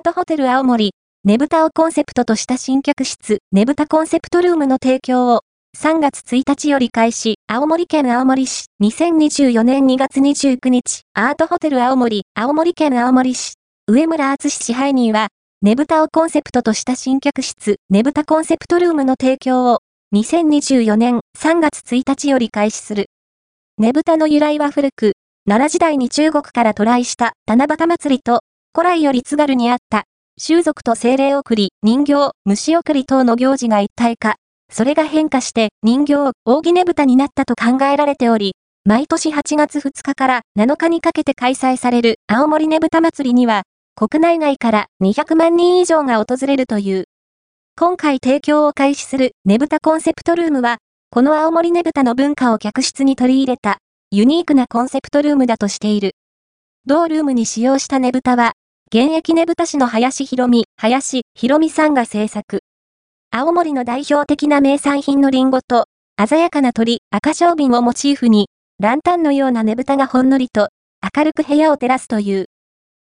ートホテル青森、ねぶたをコンセプトとした新客室、ねぶたコンセプトルームの提供を、3月1日より開始、青森県青森市、2024年2月29日、アートホテル青森、青森県青森市、上村敦支配人は、ねぶたをコンセプトとした新客室、ねぶたコンセプトルームの提供を、2024年3月1日より開始する。ねぶたの由来は古く、奈良時代に中国から渡来した七夕祭りと、古来より津軽にあった、習俗と精霊送り、人形、虫送り等の行事が一体化。それが変化して人形、扇ねぶたになったと考えられており、毎年8月2日から7日にかけて開催される青森ねぶた祭りには、国内外から200万人以上が訪れるという。今回提供を開始するねぶたコンセプトルームは、この青森ねぶたの文化を客室に取り入れたユニークなコンセプトルームだとしている。同ルームに使用したねぶたは、現役ねぶた師の林博美、林博美さんが制作。青森の代表的な名産品のリンゴと、鮮やかな鳥、赤小瓶をモチーフに、ランタンのようなねぶたがほんのりと、明るく部屋を照らすという。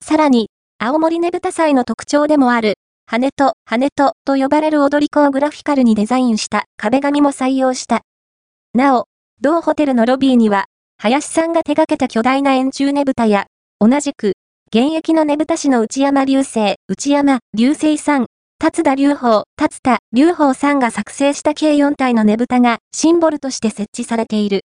さらに、青森ねぶた祭の特徴でもある、羽と羽とと呼ばれる踊り子をグラフィカルにデザインした壁紙も採用した。なお、同ホテルのロビーには、林さんが手掛けた巨大な円柱ねぶたや、同じく、現役のねぶた師の内山流星、内山流星さん、達田隆法、達田隆法さんが作成した計4体のねぶたがシンボルとして設置されている。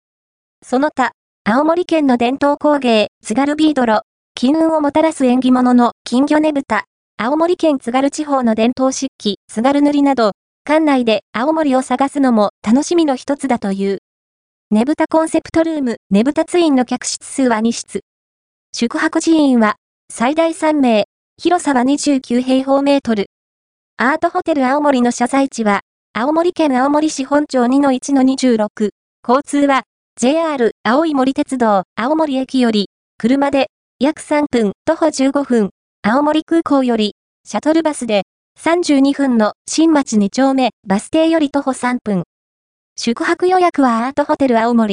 その他、青森県の伝統工芸、津軽ビードロ、金運をもたらす縁起物の金魚ねぶた、青森県津軽地方の伝統漆器、津軽塗りなど、館内で青森を探すのも楽しみの一つだという。ねぶたコンセプトルーム、ねぶたツインの客室数は2室。宿泊人員は、最大3名、広さは29平方メートル。アートホテル青森の謝罪地は、青森県青森市本町2-1-26。交通は、JR 青い森鉄道青森駅より、車で約3分、徒歩15分、青森空港より、シャトルバスで32分の新町2丁目バス停より徒歩3分。宿泊予約はアートホテル青森。